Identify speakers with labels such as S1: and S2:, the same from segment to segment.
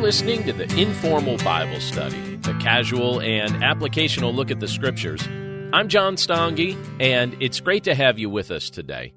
S1: Listening to the Informal Bible Study, the casual and applicational look at the Scriptures. I'm John Stange, and it's great to have you with us today.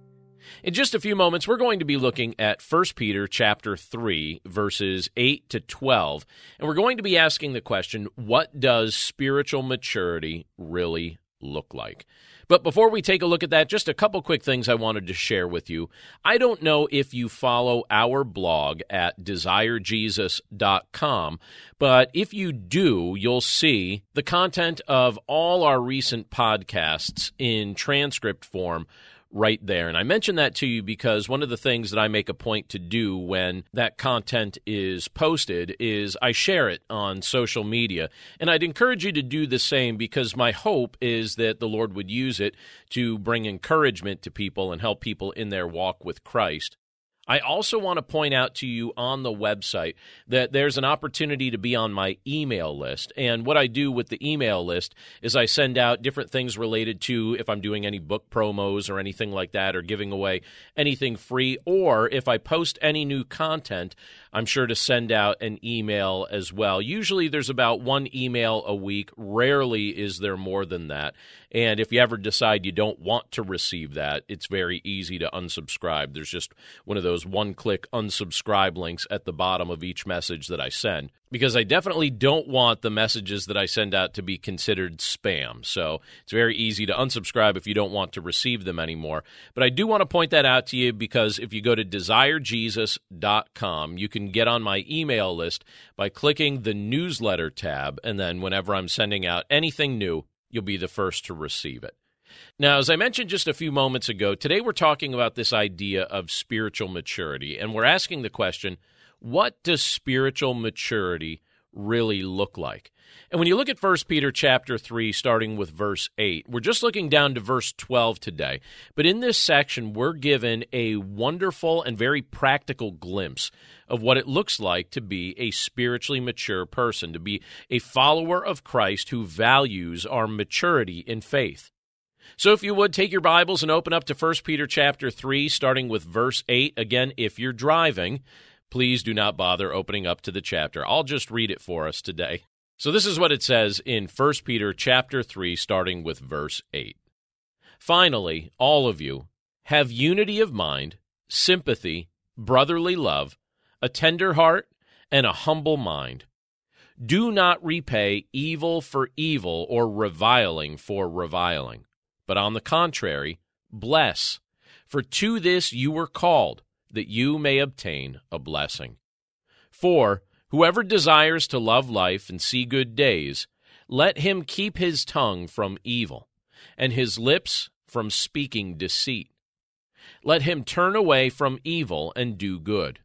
S1: In just a few moments, we're going to be looking at 1 Peter chapter 3, verses 8 to 12, and we're going to be asking the question, what does spiritual maturity really look like? But before we take a look at that, just a couple quick things I wanted to share with you. I don't know if you follow our blog at desirejesus.com, but if you do, you'll see the content of all our recent podcasts in transcript form right there. And I mention that to you because one of the things that I make a point to do when that content is posted is I share it on social media. And I'd encourage you to do the same because my hope is that the Lord would use it to bring encouragement to people and help people in their walk with Christ. I also want to point out to you on the website that there's an opportunity to be on my email list. And what I do with the email list is I send out different things related to if I'm doing any book promos or anything like that, or giving away anything free, or if I post any new content, I'm sure to send out an email as well. Usually there's about one email a week. Rarely is there more than that. And if you ever decide you don't want to receive that, it's very easy to unsubscribe. There's just one of those one click unsubscribe links at the bottom of each message that I send because I definitely don't want the messages that I send out to be considered spam. So it's very easy to unsubscribe if you don't want to receive them anymore. But I do want to point that out to you because if you go to desirejesus.com, you can get on my email list by clicking the newsletter tab. And then whenever I'm sending out anything new, you'll be the first to receive it. Now, as I mentioned just a few moments ago, today we're talking about this idea of spiritual maturity, and we're asking the question what does spiritual maturity really look like? And when you look at 1 Peter chapter 3 starting with verse 8, we're just looking down to verse 12 today. But in this section, we're given a wonderful and very practical glimpse of what it looks like to be a spiritually mature person, to be a follower of Christ who values our maturity in faith. So if you would take your Bibles and open up to 1 Peter chapter 3 starting with verse 8 again if you're driving please do not bother opening up to the chapter. I'll just read it for us today. So this is what it says in 1 Peter chapter 3 starting with verse 8. Finally, all of you have unity of mind, sympathy, brotherly love, a tender heart, and a humble mind. Do not repay evil for evil or reviling for reviling, but on the contrary, bless. For to this you were called that you may obtain a blessing. For whoever desires to love life and see good days, let him keep his tongue from evil, and his lips from speaking deceit. Let him turn away from evil and do good.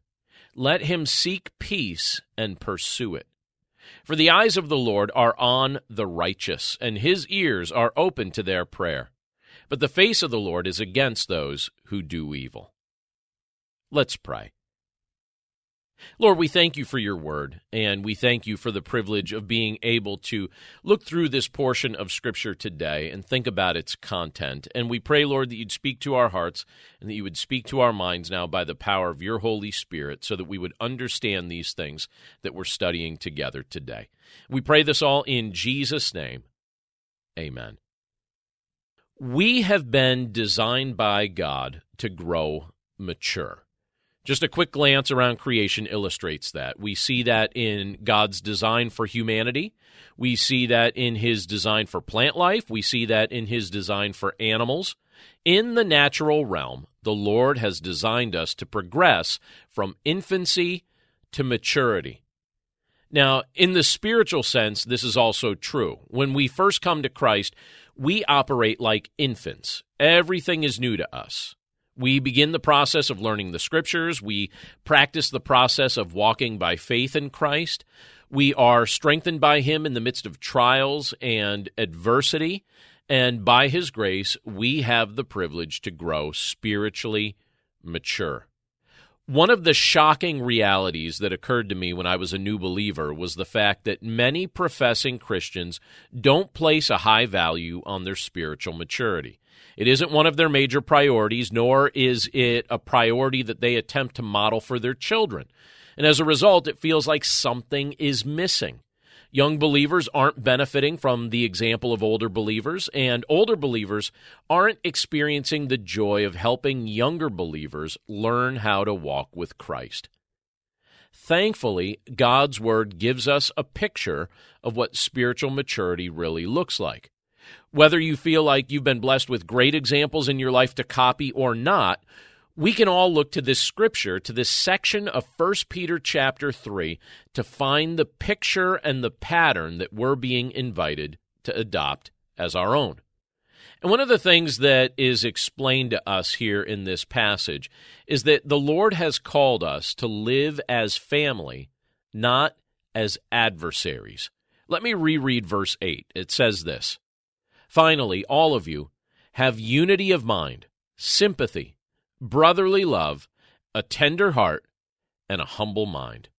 S1: Let him seek peace and pursue it. For the eyes of the Lord are on the righteous, and his ears are open to their prayer. But the face of the Lord is against those who do evil. Let's pray. Lord, we thank you for your word, and we thank you for the privilege of being able to look through this portion of Scripture today and think about its content. And we pray, Lord, that you'd speak to our hearts and that you would speak to our minds now by the power of your Holy Spirit so that we would understand these things that we're studying together today. We pray this all in Jesus' name. Amen. We have been designed by God to grow mature. Just a quick glance around creation illustrates that. We see that in God's design for humanity. We see that in his design for plant life. We see that in his design for animals. In the natural realm, the Lord has designed us to progress from infancy to maturity. Now, in the spiritual sense, this is also true. When we first come to Christ, we operate like infants. Everything is new to us. We begin the process of learning the scriptures. We practice the process of walking by faith in Christ. We are strengthened by Him in the midst of trials and adversity. And by His grace, we have the privilege to grow spiritually mature. One of the shocking realities that occurred to me when I was a new believer was the fact that many professing Christians don't place a high value on their spiritual maturity. It isn't one of their major priorities, nor is it a priority that they attempt to model for their children. And as a result, it feels like something is missing. Young believers aren't benefiting from the example of older believers, and older believers aren't experiencing the joy of helping younger believers learn how to walk with Christ. Thankfully, God's Word gives us a picture of what spiritual maturity really looks like. Whether you feel like you've been blessed with great examples in your life to copy or not, we can all look to this scripture, to this section of 1 Peter chapter 3, to find the picture and the pattern that we're being invited to adopt as our own. And one of the things that is explained to us here in this passage is that the Lord has called us to live as family, not as adversaries. Let me reread verse 8. It says this Finally, all of you have unity of mind, sympathy, brotherly love, a tender heart, and a humble mind.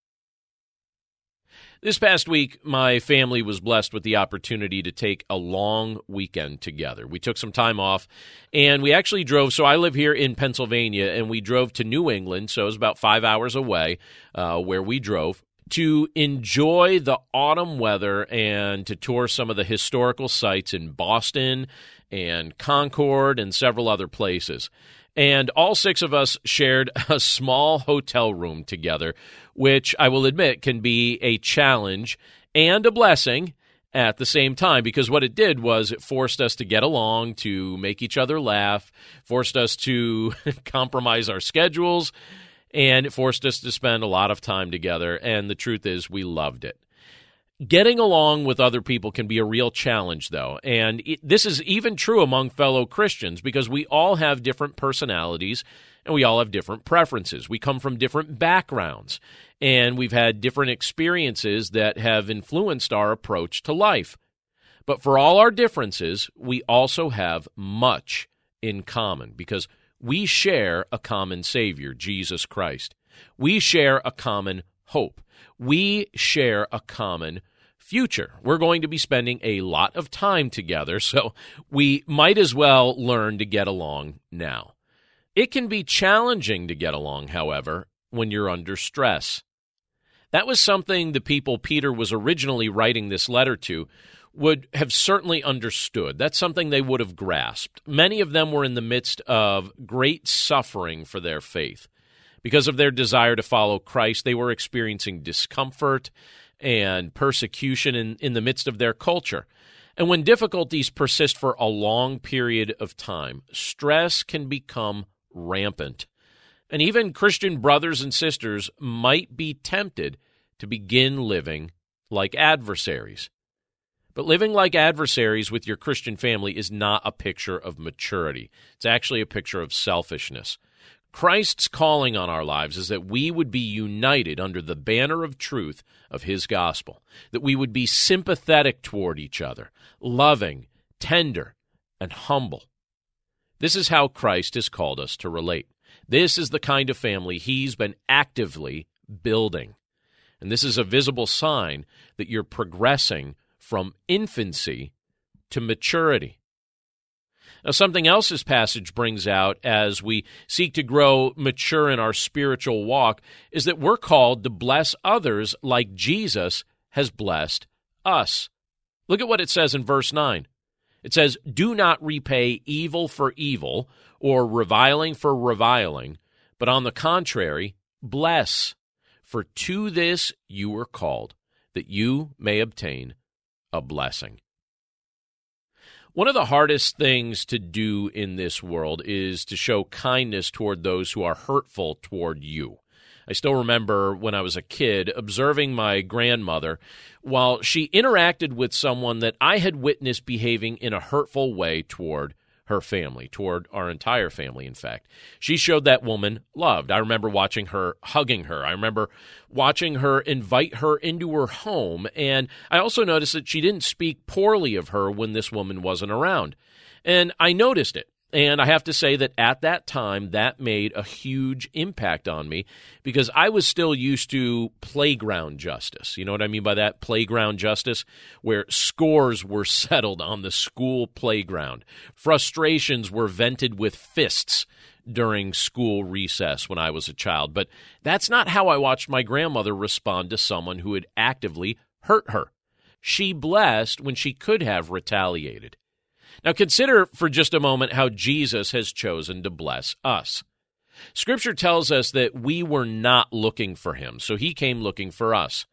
S1: This past week, my family was blessed with the opportunity to take a long weekend together. We took some time off and we actually drove. So I live here in Pennsylvania and we drove to New England. So it was about five hours away uh, where we drove to enjoy the autumn weather and to tour some of the historical sites in Boston and Concord and several other places. And all six of us shared a small hotel room together, which I will admit can be a challenge and a blessing at the same time because what it did was it forced us to get along, to make each other laugh, forced us to compromise our schedules, and it forced us to spend a lot of time together. And the truth is, we loved it. Getting along with other people can be a real challenge, though. And it, this is even true among fellow Christians because we all have different personalities and we all have different preferences. We come from different backgrounds and we've had different experiences that have influenced our approach to life. But for all our differences, we also have much in common because we share a common Savior, Jesus Christ. We share a common hope. We share a common future. We're going to be spending a lot of time together, so we might as well learn to get along now. It can be challenging to get along, however, when you're under stress. That was something the people Peter was originally writing this letter to would have certainly understood. That's something they would have grasped. Many of them were in the midst of great suffering for their faith. Because of their desire to follow Christ, they were experiencing discomfort and persecution in, in the midst of their culture. And when difficulties persist for a long period of time, stress can become rampant. And even Christian brothers and sisters might be tempted to begin living like adversaries. But living like adversaries with your Christian family is not a picture of maturity. It's actually a picture of selfishness. Christ's calling on our lives is that we would be united under the banner of truth of his gospel, that we would be sympathetic toward each other, loving, tender, and humble. This is how Christ has called us to relate. This is the kind of family he's been actively building. And this is a visible sign that you're progressing from infancy to maturity. Now, something else this passage brings out as we seek to grow mature in our spiritual walk is that we're called to bless others like Jesus has blessed us. Look at what it says in verse 9. It says, Do not repay evil for evil or reviling for reviling, but on the contrary, bless. For to this you were called, that you may obtain a blessing. One of the hardest things to do in this world is to show kindness toward those who are hurtful toward you. I still remember when I was a kid observing my grandmother while she interacted with someone that I had witnessed behaving in a hurtful way toward her family, toward our entire family, in fact. She showed that woman loved. I remember watching her hugging her. I remember watching her invite her into her home. And I also noticed that she didn't speak poorly of her when this woman wasn't around. And I noticed it. And I have to say that at that time, that made a huge impact on me because I was still used to playground justice. You know what I mean by that? Playground justice, where scores were settled on the school playground, frustrations were vented with fists during school recess when I was a child. But that's not how I watched my grandmother respond to someone who had actively hurt her. She blessed when she could have retaliated. Now consider for just a moment how Jesus has chosen to bless us. Scripture tells us that we were not looking for him, so he came looking for us.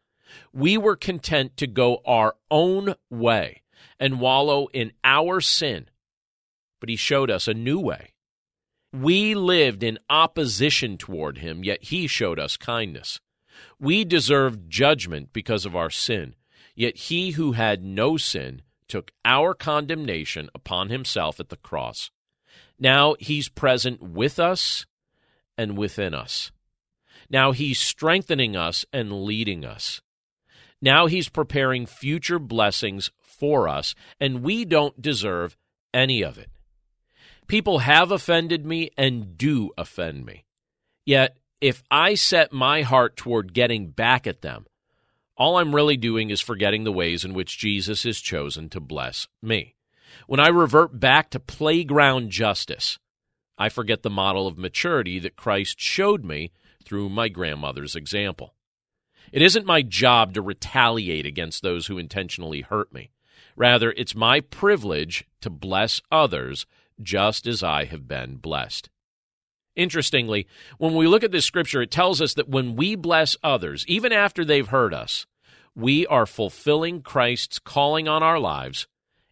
S1: We were content to go our own way and wallow in our sin, but he showed us a new way. We lived in opposition toward him, yet he showed us kindness. We deserved judgment because of our sin, yet he who had no sin took our condemnation upon himself at the cross. Now he's present with us and within us. Now he's strengthening us and leading us. Now he's preparing future blessings for us, and we don't deserve any of it. People have offended me and do offend me. Yet, if I set my heart toward getting back at them, all I'm really doing is forgetting the ways in which Jesus has chosen to bless me. When I revert back to playground justice, I forget the model of maturity that Christ showed me through my grandmother's example. It isn't my job to retaliate against those who intentionally hurt me. Rather, it's my privilege to bless others just as I have been blessed. Interestingly, when we look at this scripture, it tells us that when we bless others, even after they've heard us, we are fulfilling Christ's calling on our lives,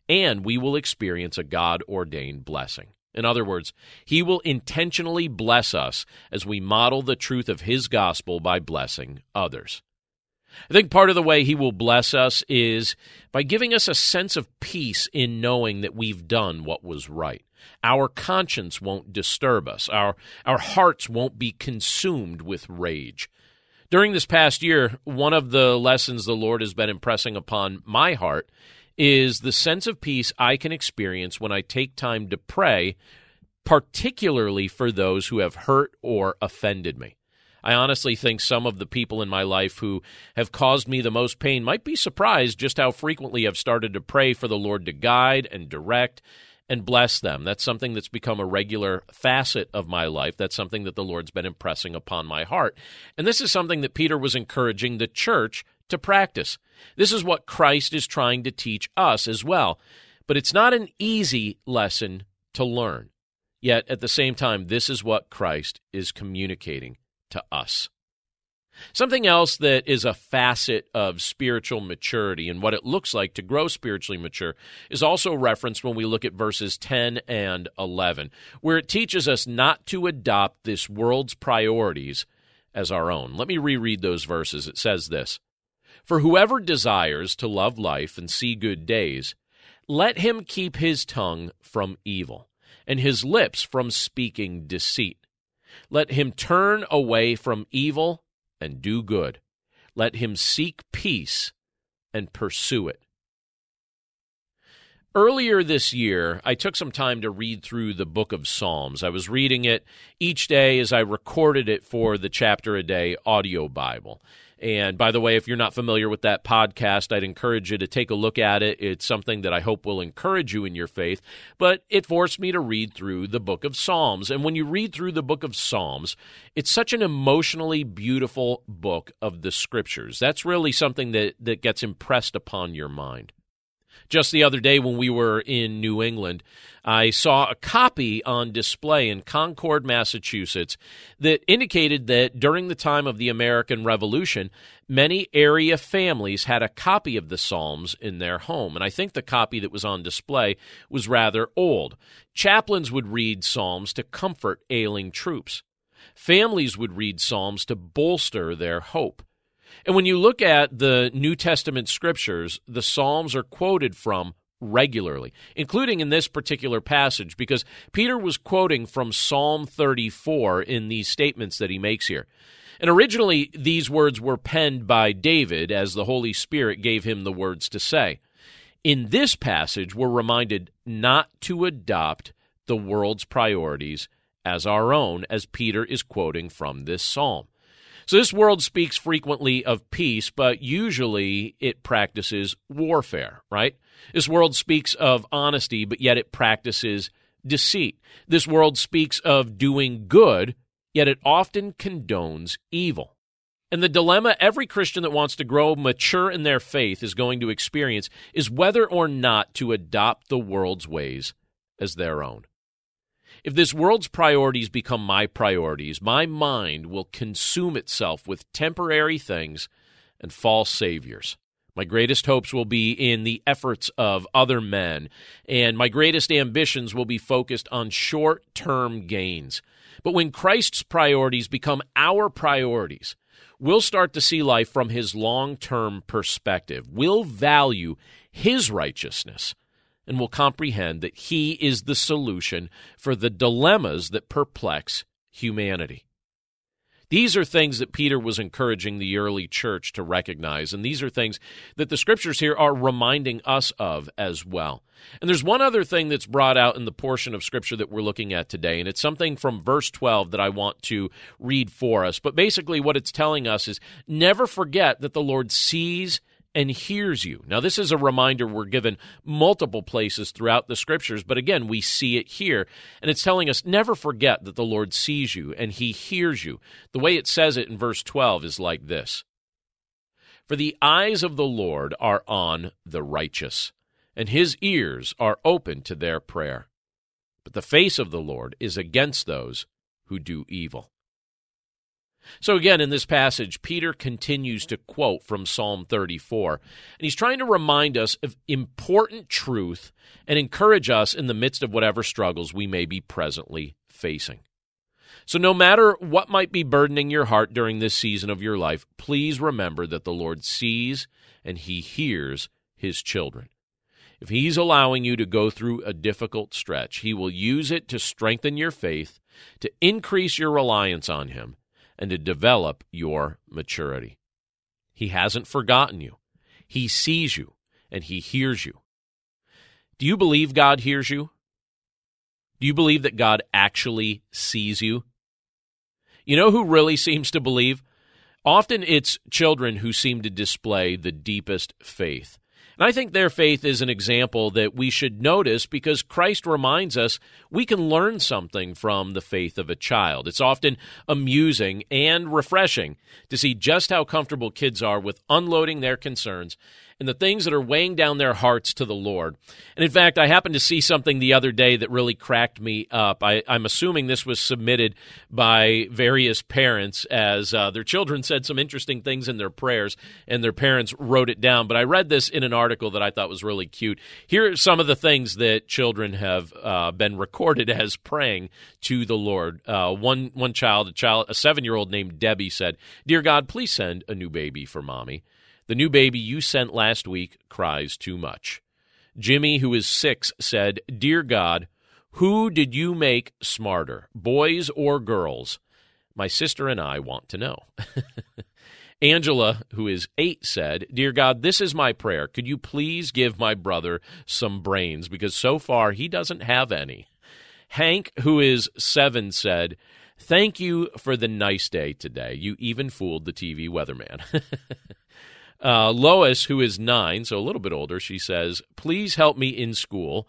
S1: and we will experience a God ordained blessing. In other words, He will intentionally bless us as we model the truth of His gospel by blessing others. I think part of the way He will bless us is by giving us a sense of peace in knowing that we've done what was right. Our conscience won't disturb us. Our, our hearts won't be consumed with rage. During this past year, one of the lessons the Lord has been impressing upon my heart is the sense of peace I can experience when I take time to pray, particularly for those who have hurt or offended me. I honestly think some of the people in my life who have caused me the most pain might be surprised just how frequently I've started to pray for the Lord to guide and direct and bless them. That's something that's become a regular facet of my life. That's something that the Lord's been impressing upon my heart. And this is something that Peter was encouraging the church to practice. This is what Christ is trying to teach us as well. But it's not an easy lesson to learn. Yet at the same time, this is what Christ is communicating to us. Something else that is a facet of spiritual maturity and what it looks like to grow spiritually mature is also referenced when we look at verses 10 and 11, where it teaches us not to adopt this world's priorities as our own. Let me reread those verses. It says this For whoever desires to love life and see good days, let him keep his tongue from evil and his lips from speaking deceit. Let him turn away from evil and do good. Let him seek peace and pursue it. Earlier this year, I took some time to read through the book of Psalms. I was reading it each day as I recorded it for the Chapter a Day audio Bible. And by the way, if you're not familiar with that podcast, I'd encourage you to take a look at it. It's something that I hope will encourage you in your faith. But it forced me to read through the book of Psalms. And when you read through the book of Psalms, it's such an emotionally beautiful book of the scriptures. That's really something that, that gets impressed upon your mind. Just the other day when we were in New England, I saw a copy on display in Concord, Massachusetts, that indicated that during the time of the American Revolution, many area families had a copy of the Psalms in their home. And I think the copy that was on display was rather old. Chaplains would read Psalms to comfort ailing troops. Families would read Psalms to bolster their hope. And when you look at the New Testament scriptures, the Psalms are quoted from regularly, including in this particular passage, because Peter was quoting from Psalm 34 in these statements that he makes here. And originally, these words were penned by David as the Holy Spirit gave him the words to say. In this passage, we're reminded not to adopt the world's priorities as our own, as Peter is quoting from this psalm. So, this world speaks frequently of peace, but usually it practices warfare, right? This world speaks of honesty, but yet it practices deceit. This world speaks of doing good, yet it often condones evil. And the dilemma every Christian that wants to grow mature in their faith is going to experience is whether or not to adopt the world's ways as their own. If this world's priorities become my priorities, my mind will consume itself with temporary things and false saviors. My greatest hopes will be in the efforts of other men, and my greatest ambitions will be focused on short term gains. But when Christ's priorities become our priorities, we'll start to see life from his long term perspective. We'll value his righteousness and will comprehend that He is the solution for the dilemmas that perplex humanity. These are things that Peter was encouraging the early church to recognize, and these are things that the scriptures here are reminding us of as well. And there's one other thing that's brought out in the portion of scripture that we're looking at today, and it's something from verse 12 that I want to read for us. But basically, what it's telling us is never forget that the Lord sees and hears you. Now, this is a reminder we're given multiple places throughout the scriptures, but again, we see it here. And it's telling us never forget that the Lord sees you and he hears you. The way it says it in verse 12 is like this For the eyes of the Lord are on the righteous, and his ears are open to their prayer. But the face of the Lord is against those who do evil. So, again, in this passage, Peter continues to quote from Psalm 34, and he's trying to remind us of important truth and encourage us in the midst of whatever struggles we may be presently facing. So, no matter what might be burdening your heart during this season of your life, please remember that the Lord sees and he hears his children. If he's allowing you to go through a difficult stretch, he will use it to strengthen your faith, to increase your reliance on him and to develop your maturity. He hasn't forgotten you. He sees you and he hears you. Do you believe God hears you? Do you believe that God actually sees you? You know who really seems to believe? Often it's children who seem to display the deepest faith. And I think their faith is an example that we should notice because Christ reminds us we can learn something from the faith of a child. It's often amusing and refreshing to see just how comfortable kids are with unloading their concerns and the things that are weighing down their hearts to the Lord. And in fact, I happened to see something the other day that really cracked me up. I, am assuming this was submitted by various parents as uh, their children said some interesting things in their prayers, and their parents wrote it down. But I read this in an article that I thought was really cute. Here are some of the things that children have uh, been recorded as praying to the Lord. Uh, one one child, a child, a seven year old named Debbie said, "Dear God, please send a new baby for mommy." The new baby you sent last week cries too much. Jimmy, who is six, said, Dear God, who did you make smarter, boys or girls? My sister and I want to know. Angela, who is eight, said, Dear God, this is my prayer. Could you please give my brother some brains? Because so far he doesn't have any. Hank, who is seven, said, Thank you for the nice day today. You even fooled the TV weatherman. Uh, Lois, who is nine, so a little bit older, she says, Please help me in school.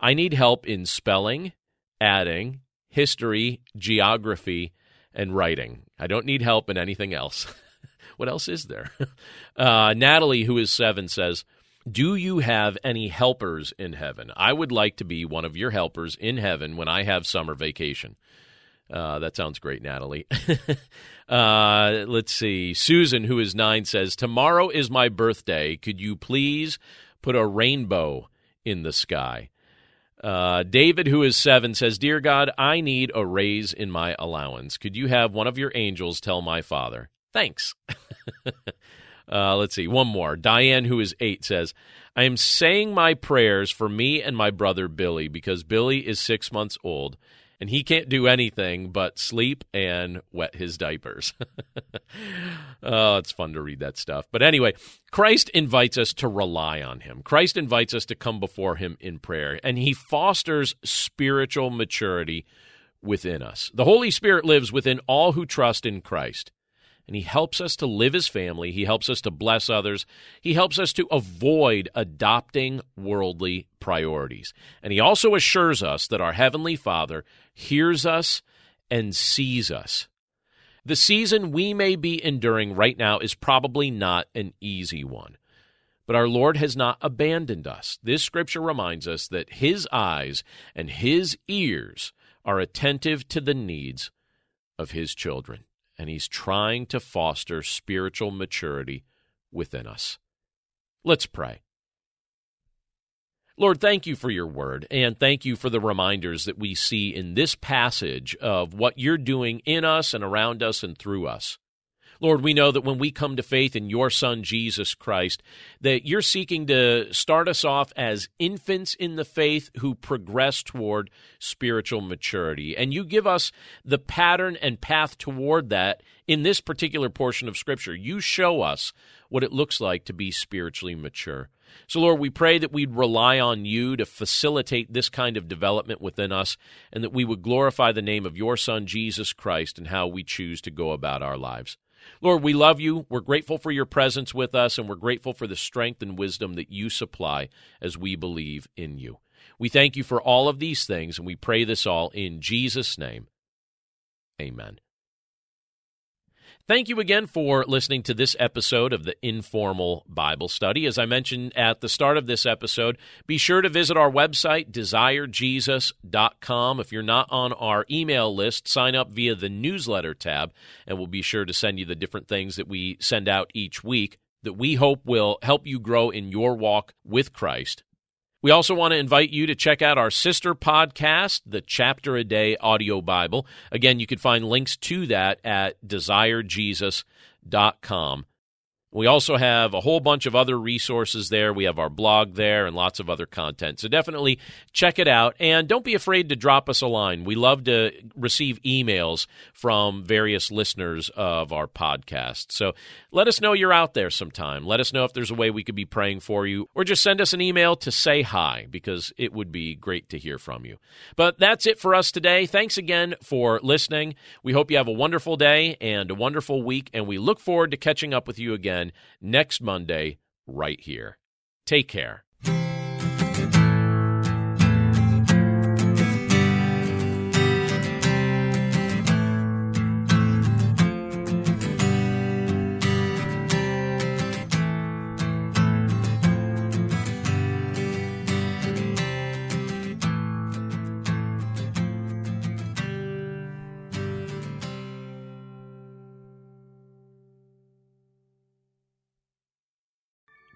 S1: I need help in spelling, adding, history, geography, and writing. I don't need help in anything else. what else is there? Uh, Natalie, who is seven, says, do you have any helpers in heaven? I would like to be one of your helpers in heaven when I have summer vacation. Uh, that sounds great, Natalie. uh, let's see. Susan, who is nine, says, Tomorrow is my birthday. Could you please put a rainbow in the sky? Uh, David, who is seven, says, Dear God, I need a raise in my allowance. Could you have one of your angels tell my father? Thanks. uh, let's see. One more. Diane, who is eight, says, I am saying my prayers for me and my brother Billy because Billy is six months old and he can't do anything but sleep and wet his diapers. oh, it's fun to read that stuff. But anyway, Christ invites us to rely on him. Christ invites us to come before him in prayer, and he fosters spiritual maturity within us. The Holy Spirit lives within all who trust in Christ. And he helps us to live as family. He helps us to bless others. He helps us to avoid adopting worldly priorities. And he also assures us that our Heavenly Father hears us and sees us. The season we may be enduring right now is probably not an easy one. But our Lord has not abandoned us. This scripture reminds us that His eyes and His ears are attentive to the needs of his children, and he's trying to foster spiritual maturity within us. Let's pray. Lord, thank you for your word, and thank you for the reminders that we see in this passage of what you're doing in us and around us and through us. Lord, we know that when we come to faith in your Son, Jesus Christ, that you're seeking to start us off as infants in the faith who progress toward spiritual maturity. And you give us the pattern and path toward that in this particular portion of Scripture. You show us what it looks like to be spiritually mature. So, Lord, we pray that we'd rely on you to facilitate this kind of development within us and that we would glorify the name of your Son, Jesus Christ, and how we choose to go about our lives. Lord, we love you. We're grateful for your presence with us, and we're grateful for the strength and wisdom that you supply as we believe in you. We thank you for all of these things, and we pray this all in Jesus' name. Amen. Thank you again for listening to this episode of the Informal Bible Study. As I mentioned at the start of this episode, be sure to visit our website, desirejesus.com. If you're not on our email list, sign up via the newsletter tab, and we'll be sure to send you the different things that we send out each week that we hope will help you grow in your walk with Christ we also want to invite you to check out our sister podcast, the Chapter a Day Audio Bible. Again, you can find links to that at desirejesus.com. We also have a whole bunch of other resources there. We have our blog there and lots of other content. So definitely check it out. And don't be afraid to drop us a line. We love to receive emails from various listeners of our podcast. So let us know you're out there sometime. Let us know if there's a way we could be praying for you, or just send us an email to say hi because it would be great to hear from you. But that's it for us today. Thanks again for listening. We hope you have a wonderful day and a wonderful week, and we look forward to catching up with you again again next Monday, right here. Take care.